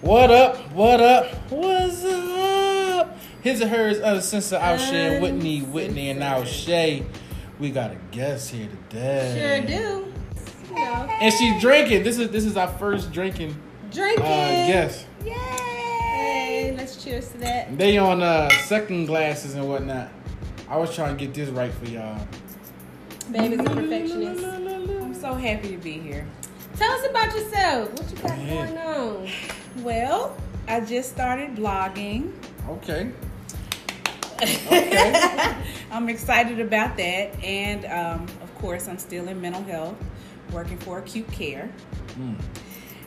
What up? What up? What's up? His and hers, other sister Alshay, Whitney, Whitney, and Alshay. We got a guest here today. Sure do. You know, And she's drinking. This is this is our first drinking drinking. uh, guest. Yay! Let's cheers to that. They on uh, second glasses and whatnot. I was trying to get this right for y'all. Baby's a perfectionist. I'm so happy to be here. Tell us about yourself. What you got Yeah. going on? Well, I just started blogging. Okay. Okay. I'm excited about that. And um, of course, I'm still in mental health, working for acute care. Mm.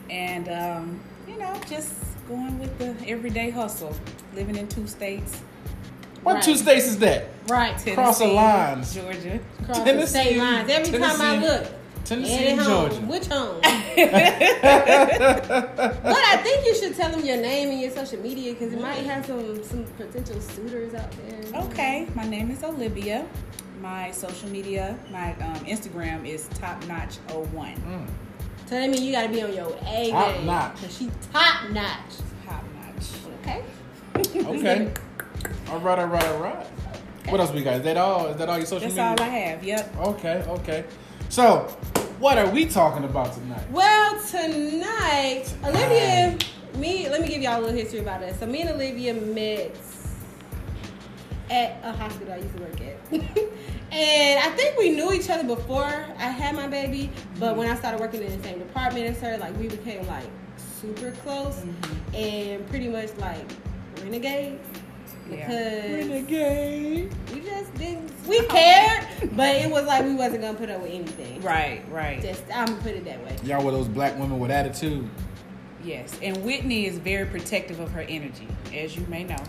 And, um, you know, just going with the everyday hustle, living in two states What two states is that? Right. Cross the Tennessee, lines. Georgia. Cross the Tennessee, state lines. Every time I Tennessee, look. Tennessee and home. Georgia. Which home? but I think you should tell them your name and your social media because it might have some some potential suitors out there. Okay, my name is Olivia. My social media, my um, Instagram is topnotch01. Mm. So that means you got to be on your A Top game. notch. Cause she top notch. Top notch. Okay. Okay. all right, all right, all right. What else we got? Is that all? Is that all your social media? That's media? all I have. Yep. Okay, okay. So, what are we talking about tonight? Well, tonight, Olivia, me, let me give y'all a little history about us. So, me and Olivia met at a hospital I used to work at. and I think we knew each other before I had my baby, but when I started working in the same department as her, like, we became like super close mm-hmm. and pretty much like renegades. Yeah. Because Renegade. we just didn't, we cared, but it was like we wasn't gonna put up with anything. Right, right. Just, I'm gonna put it that way. Y'all were those black women with attitude. Yes. And Whitney is very protective of her energy, as you may know.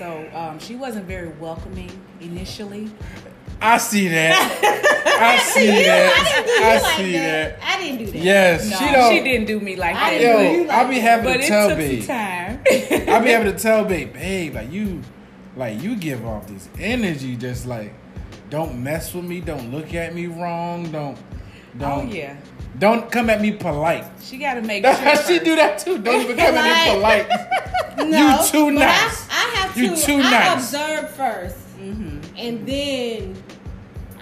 So um, she wasn't very welcoming initially. I see that. I see You, that. I didn't do you I like see that. that. I didn't do that. Yes, No, she don't. she didn't do me like I that. didn't do Yo, you like I be having but to tell some time. I be able to tell babe, babe, like you, like you give off this energy, just like, don't mess with me, don't look at me wrong, don't, oh don't, Oh yeah. don't come at me polite. She got to make sure. she do that too. Don't even come at me polite. No, You too nice. I, I have to. You too I nice. observe 1st Mhm. and then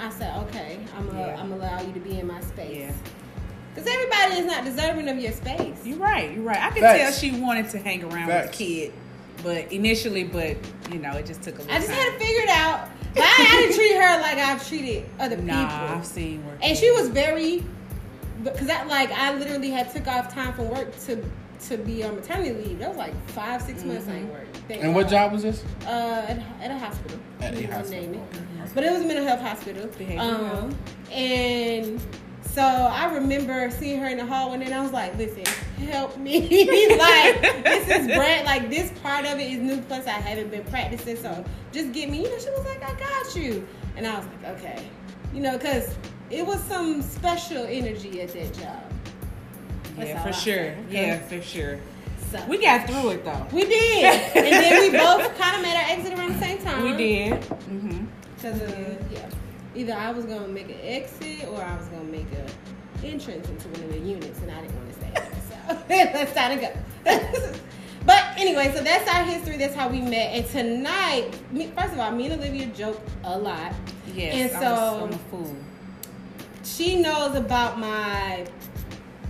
I said, okay, I'm gonna Yeah. I'm allow you to be in my space. Yeah. Because everybody is not deserving of your space. You're right. You're right. I could Facts. tell she wanted to hang around Facts. with the kid, but initially, but you know, it just took a little I just time. had to figure it out. But I, had didn't treat her like I've treated other Nah, people. I've seen work. and she was very because I like I literally had took off time from work to to be on maternity leave. That was like five six months I ain't worked. Thank And what God. job was this? Uh, at, at a hospital. At a We won't hospital. Name it. Okay. But it was a mental health hospital. Behavioral Um, and so I remember seeing her in the hall and then I was like, listen, help me. like, this is brand, like, this part of it is new, plus I haven't been practicing, so just get me. You know, she was like, I got you. And I was like, okay. You know, because it was some special energy at that job. That's yeah, for sure. okay? Yeah, for sure. So, We got through it though. we did. and then we both kind of made our exit around the same time. We did. Mm-hmm. Because uh, yeah, either I was gonna make an exit or I was gonna make a entrance into one of the units, and I didn't want to stay there. So let's time to go. but anyway, so that's our history. That's how we met. And tonight, me, first of all, me and Olivia joke a lot. Yes. And so- I'm a fool. She knows about my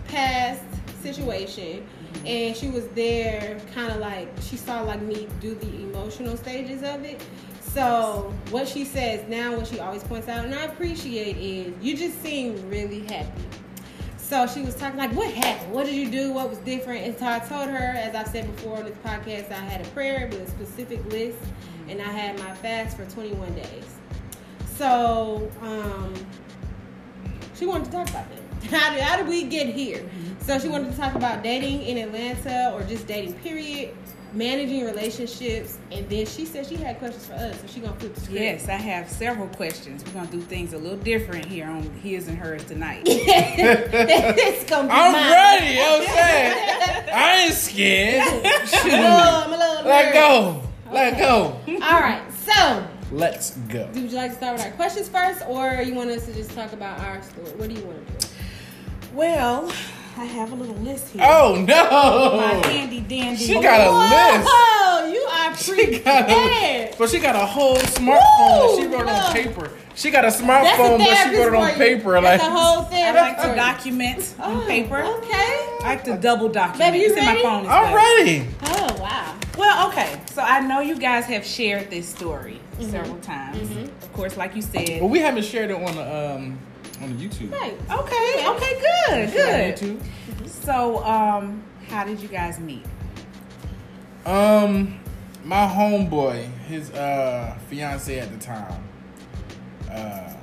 past situation. And she was there, kind of like she saw like me do the emotional stages of it. So what she says now, what she always points out, and I appreciate is you just seem really happy. So she was talking like, what happened? What did you do? What was different? And so I told her, as I've said before on this podcast, I had a prayer with a specific list, and I had my fast for 21 days. So um, she wanted to talk about that. How did, how did we get here? Mm-hmm. So she wanted to talk about dating in Atlanta or just dating, period. managing relationships, and then she said she had questions for us, so she gonna flip the script. Yes, I have several questions. We're gonna do things a little different here on his and hers tonight. it's gonna be I'm mine. ready. You know what I'm saying? I ain't scared. I'm a little, I'm a little Let nervous. go. Let go. All right, so Let's go. would you like to start with our questions first, or you want us to just talk about our story? What do you want to do? Well, I have a little list here. Oh no! My handy dandy. She got a list. Oh, you are She got a, but she got a whole smartphone. that she wrote on paper. She got a smartphone, but she wrote it on paper. That's Like the whole thing. I like to document on Oh, paper. Okay. I like to double document. Baby, you in my phone. as I'm ready. Oh wow. Well, okay. So I know you guys have shared this story Mm-hmm. several times. Of course, like you said. But we haven't shared it on the um on YouTube. Right. Okay. Okay. Good. Good. on YouTube. So, um, how did you guys meet? Um, my homeboy, his uh fiance at the time. Uh,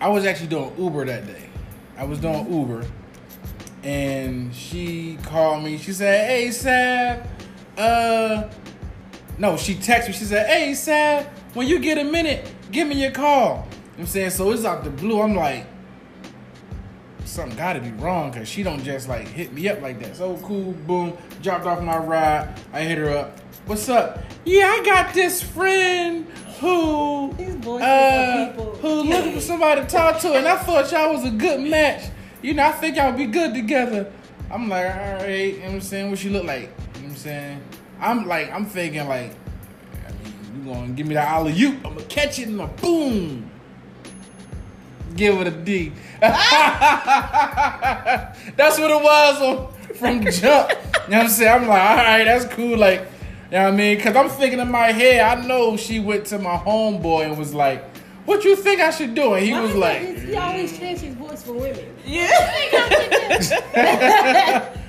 I was actually doing Uber that day. I was doing Uber, and she called me. She said, "Hey, Sab, uh, no." She texted me. She said, "Hey, Sab, when you get a minute, give me your call." You know I'm saying so. It's out the blue. I'm like, something got to be wrong because she don't just like hit me up like that. So cool, boom, dropped off my ride. I hit her up. What's up? Yeah, I got this friend who uh, people. who looking for somebody to talk to, and I thought y'all was a good match. You know, I think y'all be good together. I'm like, all right, you know what I'm saying? What she look like? You know what I'm saying? I'm like, I'm thinking like, I mean, you gonna give me that alley oop? I'm gonna catch it and a boom. Give it a D. that's what it was on, from jump. You know what I'm saying? I'm like, all right, that's cool. Like, you know what I mean? Because I'm thinking in my head, I know she went to my homeboy and was like, what you think I should do? And he Why was like, he always changes his voice for women. Yeah.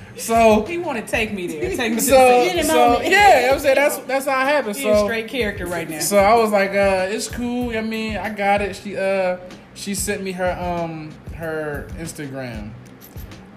so, he want to take me there. Take me to so, the so yeah, you know I'm saying? That's, that's how it happened. He a So, straight character right now. So I was like, uh, it's cool. I mean, I got it. She uh she sent me her um her Instagram.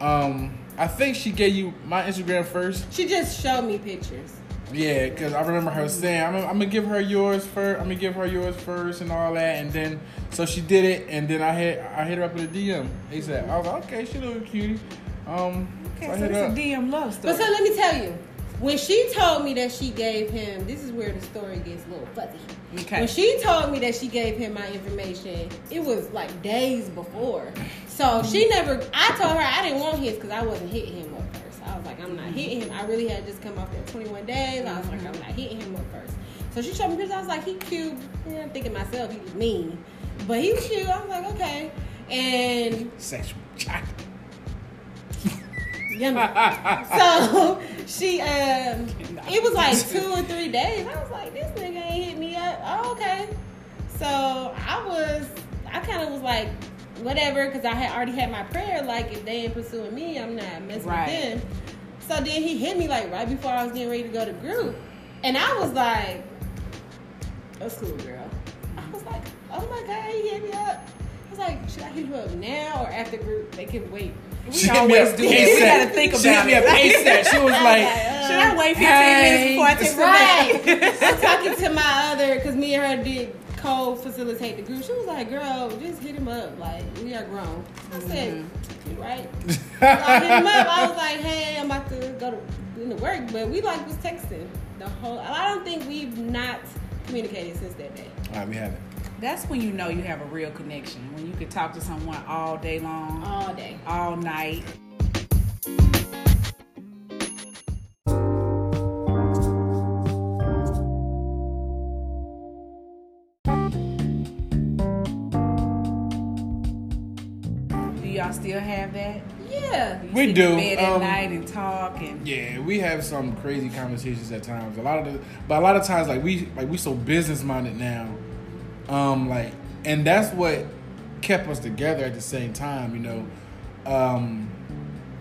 Um I think she gave you my Instagram first. She just showed me pictures. Yeah, cuz I remember her saying, I'm, I'm going to give her yours first. I'm going to give her yours first and all that and then so she did it and then I hit I hit her up with a DM. He said, I was like, "Okay, she look cutie." Um okay, so I so it's her a. DM love story. But so let me tell you, when she told me that she gave him, this is where the story gets a little fuzzy. Okay. When she told me that she gave him my information, it was like days before. So she never. I told her I didn't want his because I wasn't hitting him up first. I was like, I'm not hitting him. I really had just come off that 21 days. I was like, I'm not hitting him up first. So she showed me pictures. I was like, he cute. Yeah, I'm thinking myself, he was mean, but he was cute. I was like, okay. And Sexual chocolate. Yummy. so she um it was like two or three days. I was like, this nigga ain't hit me up. Oh, okay. So I was I kinda was like, whatever, because I had already had my prayer, like if they ain't pursuing me, I'm not messing Right. with them. So then he hit me like right before I was getting ready to go to group. And I was like, that's cool, girl. I was like, oh my god, he hit me up. I was like, should I hit you up now or after group? They can wait. She hit me always up do that. We gotta think She hit about me up it. ASAP. She was like, uh, Should I wait 15 Hey. minutes before I take the Right. I'm talking to my other, because me and her did co-facilitate the group. She was like, girl, just hit him up. Like, we are grown. I said, mm-hmm. you right. So I hit him up. I was like, hey, I'm about to go to, into work. But we like was texting the whole, I don't think we've not communicated since that day. all right, we have it. That's when you know you have a real connection. When you can talk to someone all day long, All day. all night. Do y'all still have that? Yeah. You We do, in bed at um, night and talk and Yeah, we have some crazy conversations at times. A lot of the, but a lot of times, like we, like we so business minded now, um, like, and that's what kept us together at the same time. You know, um,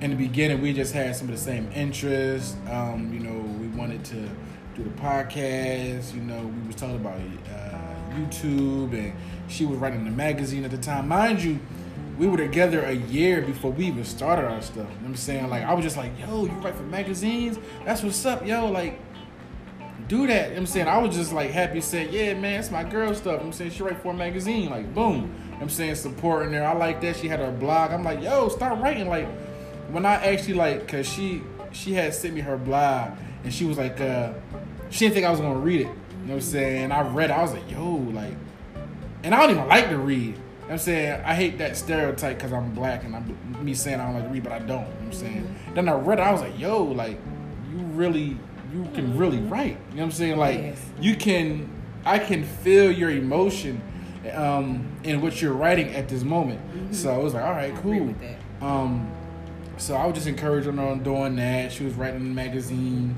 in the beginning, we just had some of the same interests. Um, you know, we wanted to do the podcast. You know, we was talking about uh, YouTube, and she was writing the magazine at the time. Mind you, we were together a year before we even started our stuff. You know I'm saying, like, I was just like, "Yo, you write for magazines? That's what's up, yo!" Like, do that. You know I'm saying I was just like happy saying, yeah, man, it's my girl stuff. You know I'm saying she write for a magazine, like boom. I'm saying supporting her. I like that. She had her blog. I'm like, yo, start writing. Like when I actually like, cause she she had sent me her blog and she was like, uh, she didn't think I was gonna read it. You know what I'm saying? I read it. I was like, yo, like, and I don't even like to read. You know I'm saying I hate that stereotype because I'm black and I'm me saying I don't like to read, but I don't. You know what I'm saying. Then I read it. I was like, yo, like, you really, you can really write. You know what I'm saying? Like, Yes. you can, I can feel your emotion um, in what you're writing at this moment. So I was like, all right, cool. Um, so I was just encouraging her on doing that. She was writing in the magazine.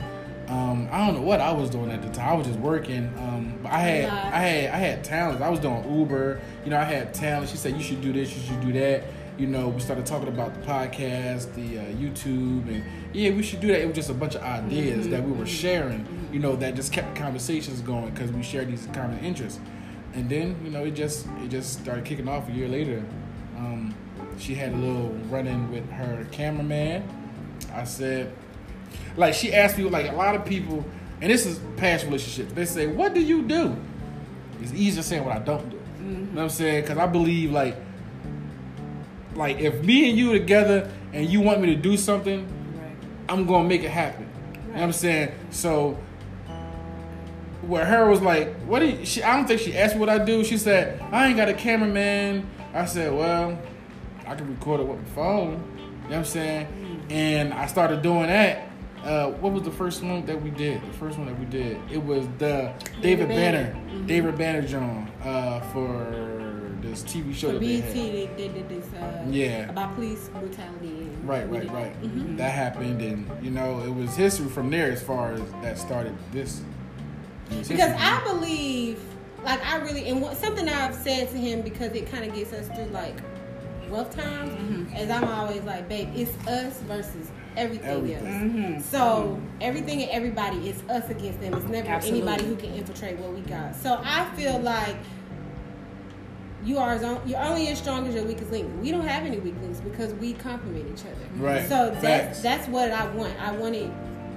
Um, I don't know what I was doing at the time. I was just working. Um, but I had. I had, I had talents. I was doing Uber. You know, I had talent. She said you should do this. You should do that. You know, we started talking about the podcast, the uh, YouTube, and yeah, we should do that. It was just a bunch of ideas that we were sharing. You know, that just kept conversations going because we shared these common interests. And then, you know, it just it just started kicking off a year later. Um, she had a little run in with her cameraman. I said, like, she asked me, like, a lot of people, and this is past relationships, they say, What do you do? It's easier saying what I don't do. You know what I'm saying? Because I believe, like, like if me and you together and you want me to do something, Right. I'm gonna make it happen. You know what I'm saying? So where her was like, what do you, she I don't think she asked me what I do. She said, I ain't got a cameraman. I said, Well, I can record it with my phone. You know what I'm saying? And I started doing that. Uh, what was the first one that we did? The first one that we did. It was the David David Banner. Banner. David Banner John uh, for this TV show For that they BET, had. they, they did this uh, Yeah. about police brutality. and Right, right, did- right. Mhm. That happened, and you know, it was history from there as far as that started this. Because history. I believe, like I really, and what, something I've said to him because it kind of gets us through like rough times, Mm-hmm. is I'm always like, babe, it's us versus everything, Everything. Mm-hmm. else. So everything and everybody is us against them. It's never Absolutely. anybody who can infiltrate what we got. So I feel like you are as on, you're only as strong as your weakest link. We don't have any weak links because we complement each other. Right. So Facts. that's that's what I want. I wanted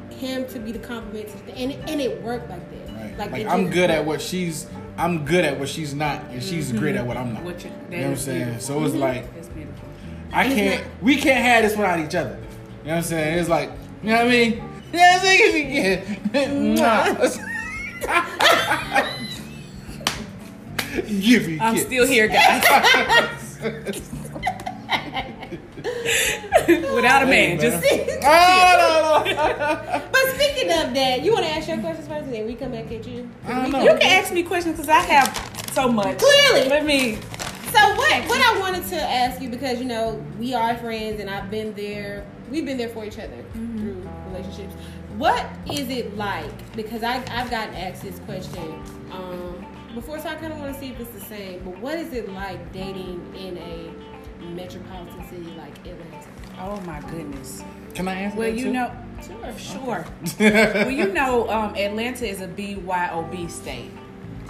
him to be the complement to the, and it, and it worked like that. right. Like, Like, I'm just good at what she's. I'm good at what she's not, and she's mm-hmm. great at what I'm not. What you, you know what I'm saying? beautiful. So it's mm-hmm. like it's beautiful. I can't. not- we can't have this without each other. You know what I'm saying? It's like you know what I mean. You Give me. I'm kiss. still here, guys. Without a man, just Oh, no, no. But speaking of that, you want to ask your questions first, and then we come back at you. I don't know. you can ask me questions because I have so much. Clearly. Let me. So what? What I wanted to ask you because you know we are friends, and I've been there. We've been there for each other through relationships. What is it like? Because I I've gotten asked this question um, before, so I kind of want to see if it's the same. But what is it like dating in a metropolitan city like Atlanta? Oh my goodness. Can I answer Well, that you too? know, Sure. sure. well, you know, um, Atlanta is a BYOB state.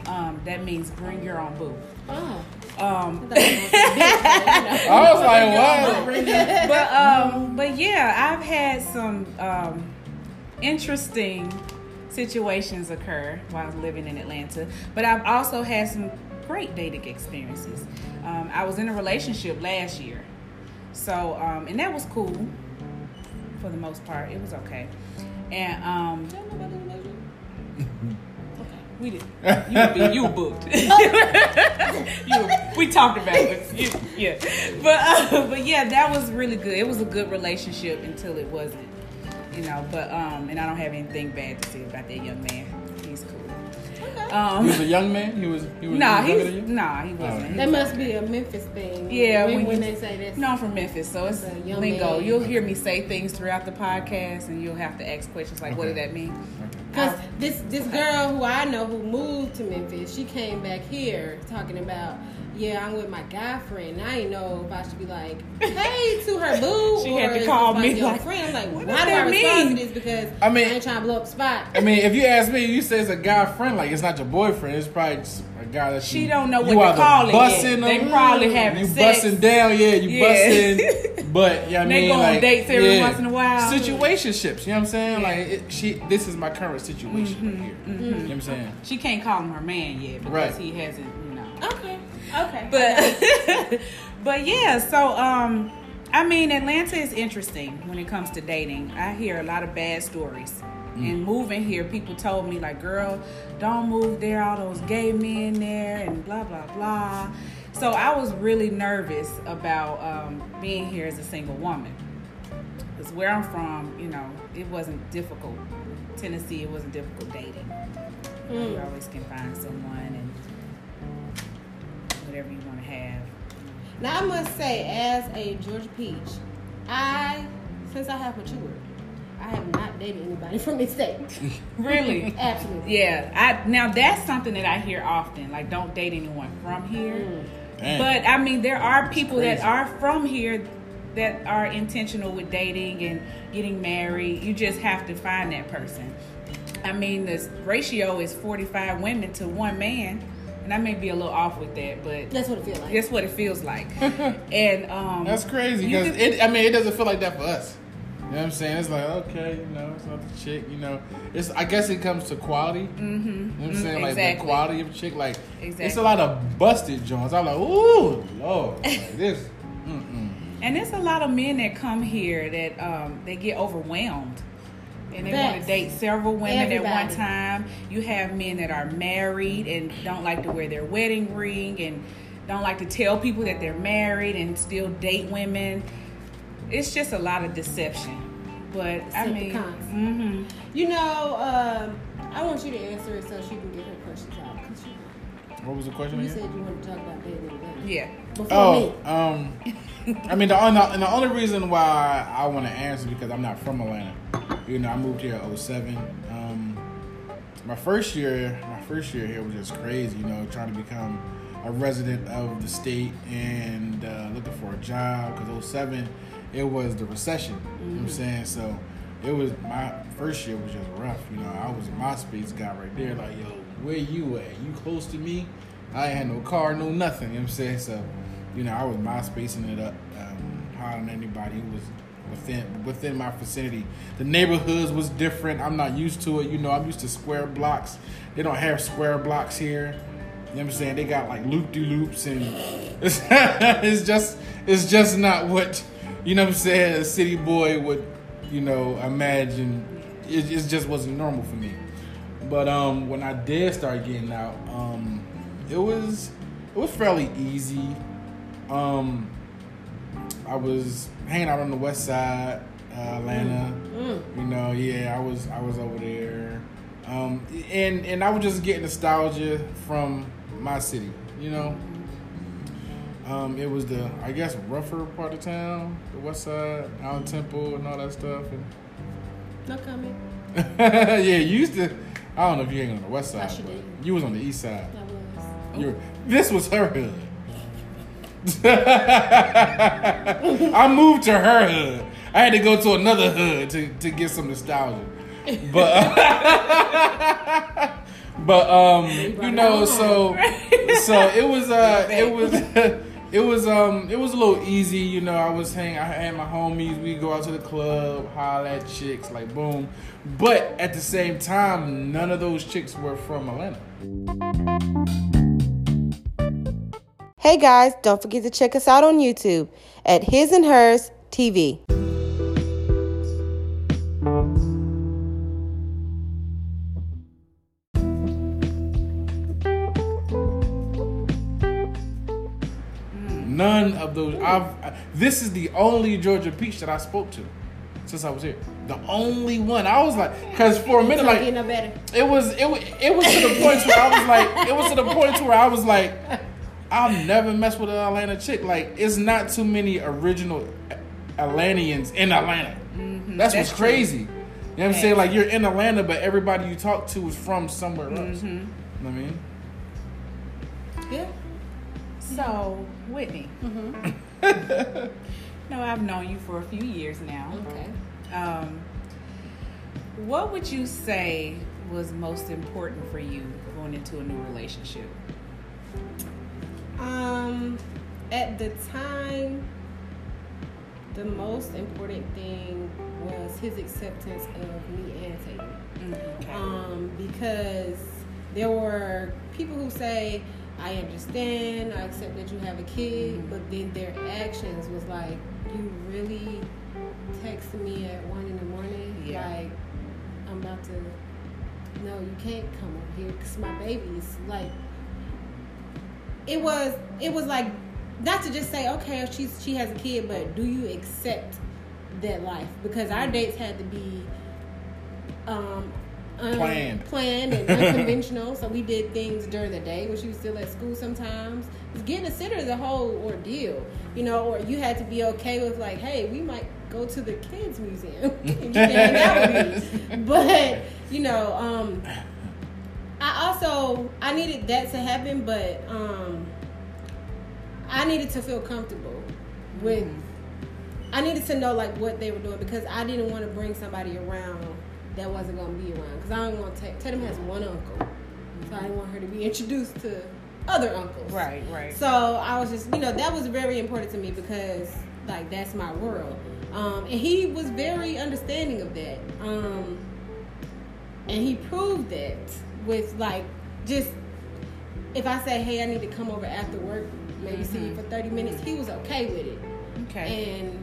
Um, that means bring your own boo. Oh, Um, I thought you were gonna say big, I was like, what? but um, but yeah, I've had some um, interesting situations occur while I was living in Atlanta. But I've also had some great dating experiences. Um, I was in a relationship last year, so um, and that was cool for the most part. It was okay, and um, Tell me about the relationship. Okay. we did. You were, you were booked. you, we talked about it. You, yeah, but uh, but yeah, that was really good. It was a good relationship until it wasn't. You know, but um, and I don't have anything bad to say about that young man. He's cool. Okay. Um, He was a young man. He was. He was. nah, he was younger he's than you? nah, he wasn't. Oh. He That was- must be a Memphis thing. Yeah, when, when when they say this. No, I'm from Memphis, so it's It's a lingo. man. You'll hear me say things throughout the podcast, and you'll have to ask questions like, "What did that mean?" Because this this girl who I know who moved to Memphis, she came back here talking about, yeah, I'm with my guy friend. I didn't know if I should be like, hey to her boo, She or had to call me like your like, friend. I'm like, what why do I that respond mean? to this? Because I mean- I ain't trying to blow up the spot. I mean, if you ask me, you say it's a guy friend, like it's not your boyfriend. It's probably just a guy that She you, don't know what you to either call it yet. Busting They probably having you sex. busting down, yeah, you Yeah. busting. But yeah, I They mean, go on like, dates every yeah, once in a while. Situationships, you know what I'm saying? Yeah. Like it, she, this is my current situation Mm-hmm, right here. You know what I'm saying? She can't call him her man yet because Right. he hasn't, you know. Okay. Okay. But but yeah, so um I mean Atlanta is interesting when it comes to dating. I hear a lot of bad stories. And moving here, people told me like, "Girl, don't move there. All those gay men there, and blah blah blah." So I was really nervous about um, being here as a single woman. Because where I'm from, you know, it wasn't difficult. Tennessee, it wasn't difficult dating. You always can find someone and whatever you want to have. Now I must say, as a Georgia Peach, I since I have matured, I have not dated anybody from this state. Really? Absolutely. yeah. I now that's something that I hear often. Like, don't date anyone from here. Dang. But I mean, there are people that are from here that are intentional with dating and getting married. You just have to find that person. I mean, the ratio is 45 women to one man, and I may be a little off with that, but That's what it feels like. that's what it feels like. and um, That's crazy because it. I mean, it doesn't feel like that for us. You know what I'm saying? It's like okay, you know, it's not the chick. You know, it's. I guess it comes to quality. Mm-hmm. You know what I'm saying? Like the quality of a chick. Like it's a lot of busted joints. I'm like, ooh, lord, like this. Mm-mm. And there's a lot of men that come here that um, they get overwhelmed. And they want to date several women at one time. You have men that are married and don't like to wear their wedding ring and don't like to tell people that they're married and still date women. It's just a lot of deception. But I mean, Decepticons. hmm You know, um, I want you to answer it so she can get her questions out. What was the question you again? said you wanted to talk about dating women. yeah. Before Oh, me. um, I mean, the, only- and the only reason why I want to answer because I'm not from Atlanta. You know, I moved here in 07. Um, my first year, my first year here was just crazy. You know, trying to become a resident of the state and uh, looking for a job because 07, it was the recession. You know what I'm saying? So it was my first year was just rough. You know, I was a MySpace guy right there. Like, yo, where you at? You close to me? I ain't had no car, no nothing. You know what I'm saying? So, you know, I was MySpacing it up, um, hollering at anybody who was within within my vicinity. The neighborhoods was different. I'm not used to it. You know, I'm used to square blocks. They don't have square blocks here. You know what I'm saying? They got like loop de loops and it's, it's just it's just not what you know what I'm saying a city boy would, you know, imagine. It, it just wasn't normal for me. But um when I did start getting out, um it was it was fairly easy. Um I was hanging out on the west side, uh, Atlanta. You know, yeah, I was I was over there. Um, and and I was just getting nostalgia from my city, you know. Um, it was the I guess rougher part of town, the west side, out Temple and all that stuff. And No comment. yeah, you used to. I don't know if you ain't on the west side. You but did. You was on the east side. That was. You were, this was her hood. I moved to her hood. I had to go to another hood to, to get some nostalgia. But but um you know so so it was uh it was it was um it was a little easy, you know, I was hanging I had my homies, we go out to the club, holler at chicks, like boom. But at the same time, none of those chicks were from Atlanta. Hey guys, don't forget to check us out on YouTube at His and Hers TV. I've. This is the only Georgia peach that I spoke to since I was here. The only one. I was like, because for a minute, It's not getting like it was, it was, it was to the point where I was like, it was to the point where I was like, I'll never mess with an Atlanta chick. Like, it's not too many original Atlanteans in Atlanta. That's, Mm-hmm. That's what's true. crazy. You know what I'm saying? Like, you're in Atlanta, but everybody you talk to is from somewhere else. Mm-hmm. You know what I mean? Yeah. So, Whitney. Mm-hmm. no, I've known you for a few years now. Okay. Um, What would you say was most important for you going into a new relationship? Um, at the time, the most important thing was his acceptance of me and Taylor. Okay. Um, because there were people who say, I understand, I accept that you have a kid, Mhm. but then their actions was like, you really texted me at one in the morning? Yeah. Like, I'm about to, no, you can't come over here because my baby is like, it was, it was like, not to just say, okay, she's, she has a kid, but do you accept that life? Because our dates had to be, um, un- Planned. planned and unconventional. so we did things during the day when she was still at school. Sometimes getting a sitter is a whole ordeal, you know. Or you had to be okay with like, hey, we might go to the kids museum and you can hang out with me. But you know, um, I also I needed that to happen, but um, I needed to feel comfortable with. I needed to know like what they were doing because I didn't want to bring somebody around that wasn't going to be around because I don't want to. Tatum has one uncle, so I didn't want her to be introduced to other uncles. Right, right. So I was just, you know, that was very important to me because like that's my world, um, and he was very understanding of that, um, and he proved that with like just if I say, hey, I need to come over after work, maybe see you for thirty minutes, he was okay with it. okay. And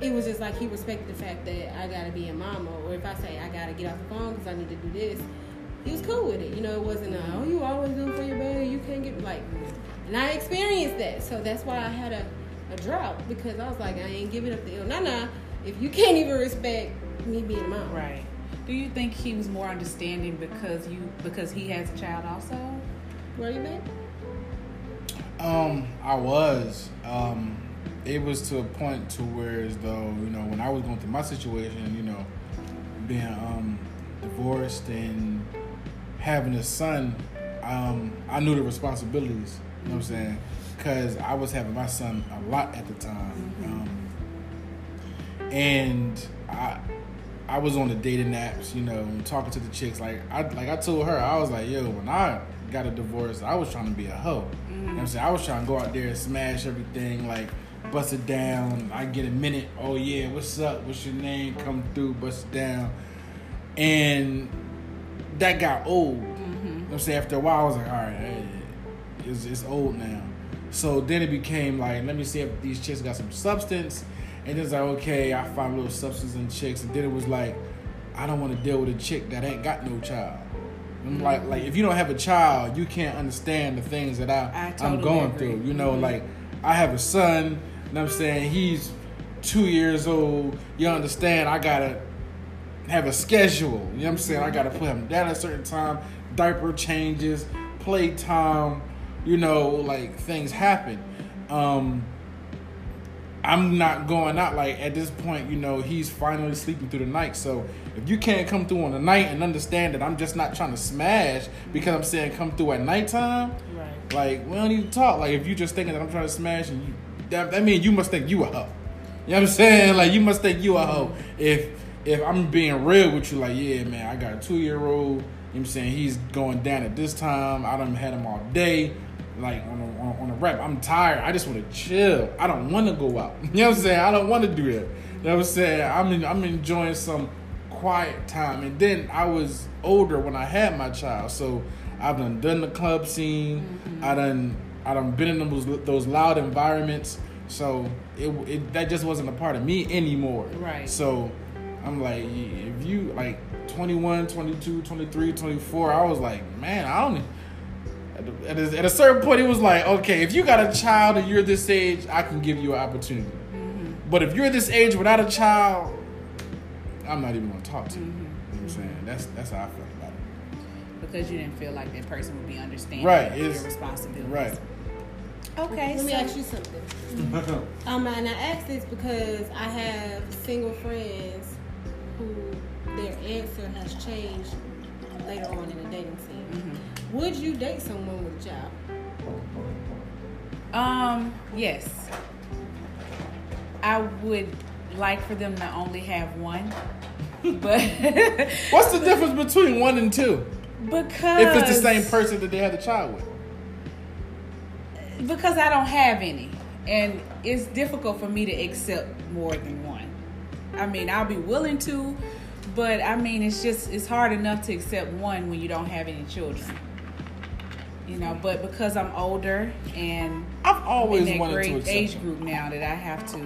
it was just like he respected the fact that I gotta be a mama, or if I say I gotta get off the phone because I need to do this, he was cool with it. You know, it wasn't a, oh you always do it for your baby, you can't get like. And I experienced that, so that's why I had a, a drought because I was like, I ain't giving up the ill. Nah, nah. If you can't even respect me being a mom, Right. Do you think he was more understanding because you because he has a child also? Where you been? Um, I was. Um, it was to a point to where as though you know when I was going through my situation, you know, being um divorced and having a son, um, I knew the responsibilities. You know what I'm saying? Because I was having my son a lot at the time, um, and I. I was on the dating apps, you know, talking to the chicks. Like I, like I told her, I was like, "Yo, when I got a divorce, I was trying to be a hoe. You know what I'm saying? I was trying to go out there and smash everything, like bust it down. I get a minute. Oh yeah, what's up? What's your name? Come through, bust it down. And that got old. You know I'm saying? After a while, I was like, all right, it's, it's old now. So then it became like, let me see if these chicks got some substance. And then it's like, okay, I find a little substance in chicks. And then it was like, I don't want to deal with a chick that ain't got no child. I'm like, like if you don't have a child, you can't understand the things that I, I I'm going agree. through. You know, Mhm. like I have a son. You know what I'm saying? He's two years old. You understand? I gotta have a schedule. You know what I'm saying? I gotta put him down at a certain time. Diaper changes, play time. You know, like things happen. Um, I'm not going out like at this point. You know, he's finally sleeping through the night. So if you can't come through on the night and understand that I'm just not trying to smash because I'm saying come through at nighttime, Right. like we don't need to talk. Like if you just thinking that I'm trying to smash and you, that, that means you must think you a hoe. You know what I'm saying? Like you must think you a hoe. If if I'm being real with you, like yeah, man, I got a two year old. You know what I'm saying he's going down at this time. I done had him all day. Like on a, on, on a rep, I'm tired. I just want to chill. I don't want to go out. You know what I'm saying? I don't want to do that. You know what I'm saying? I'm in, I'm enjoying some quiet time. And then I was older when I had my child, so I've done done the club scene. Mm-hmm. I done I done been in those those loud environments. So it, it that just wasn't a part of me anymore. Right. So I'm like, if you like 21, 22, 23, 24, I was like, man, I don't. At a, at a, certain point, it was like, okay, if you got a child and you're this age, I can give you an opportunity. But if you're this age without a child, I'm not even gonna talk to you. You know what I'm saying? That's that's how I feel about it. Because you didn't feel like that person would be understanding Right, of it's- your responsibilities. Right. Okay. Let me ask you something. Um, and I ask this because I have single friends who their answer has changed later on in the dating scene. Would you date someone with a child? Um, yes. I would like for them to only have one. but What's the difference between one and two? because If it's the same person that they had the child with. because I don't have any, and it's difficult for me to accept more than one. I mean, I'll be willing to, but I mean, it's just it's hard enough to accept one when you don't have any children. You know, but because I'm older and I've always in that wanted to great accept age them. group now that I have to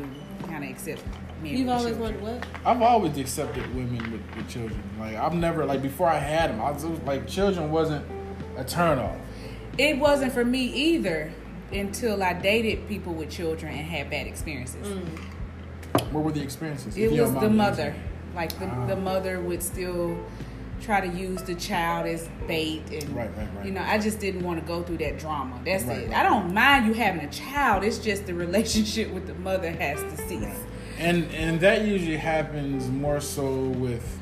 kind of accept. men You've with always children. wanted what? I've always accepted women with, with children. Like I've never like before I had them. I was like children wasn't a turn off. It wasn't for me either until I dated people with children and had bad experiences. What were the experiences? It was the mother. Like the, Ah. the mother would still try to use the child as bait and Right, right, right. you know, I just didn't want to go through that drama. That's it. I don't mind you having a child. It's just the relationship with the mother has to cease. And and that usually happens more so with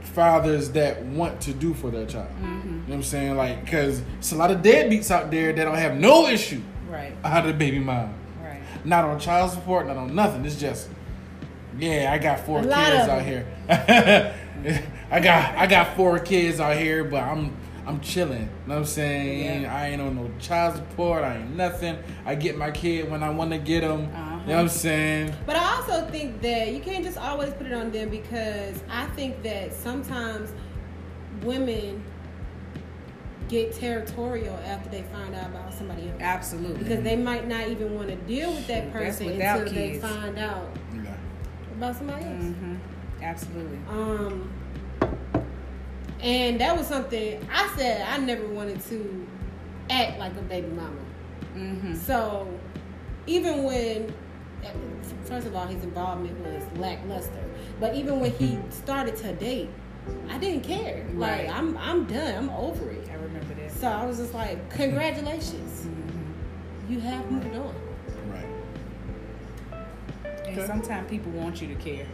fathers that want to do for their child. Mm-hmm. You know what I'm saying? Like, because it's a lot of deadbeats out there that don't have no issue Right. out of the baby mom. Right. Not on child support, not on nothing. It's just, yeah, I got four A kids out here. I got I got four kids out here, but I'm I'm chilling. You know what I'm saying? Yeah. I ain't on no child support. I ain't nothing. I get my kid when I want to get them. Uh-huh. You know what I'm saying? But I also think that you can't just always put it on them because I think that sometimes women get territorial after they find out about somebody else. Absolutely. Because they might not even want to deal with that person until kids. they find out Yeah. About somebody else. hmm Absolutely. Um, and that was something I said I never wanted to act like a baby mama. hmm So even when, first of all, his involvement was lackluster, but even when he started to date, I didn't care. Right. Like I'm, I'm done. I'm over it. I remember that. So I was just like, congratulations, Mhm. you have moved on. Right. Okay. sometimes people want you to care.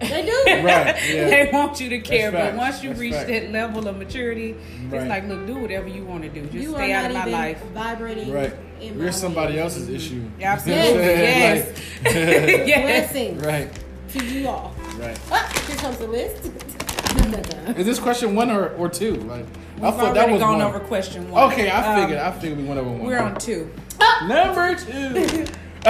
They do. Right. Yeah. they want you to care, but facts. once you That's reach facts. that level of maturity, Right. it's like, look, do whatever you want to do. Just you stay out of my life. vibrating. Right. In my You're somebody way. else's issue. Yeah, You know what I'm absolutely. saying? Yes. Like- yes. Blessing right. to you all. Right. Ah, here comes the list. Is this question one or, or two? Like We've I thought that was gone one. over question one. Okay, I Um, figured. I figured we went over one. We're on two. number two.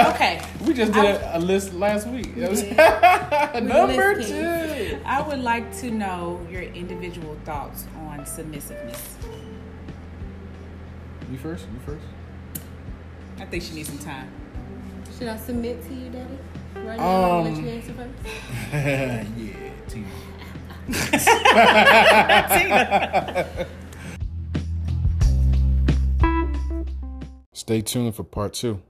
Okay. we just did a, a list last week. That number list two. I would like to know your individual thoughts on submissiveness. You first. You first. I think she needs some time. Should I submit to you, Daddy? Right now, I'll let Um, you answer first. yeah, Tina. Stay tuned for part two.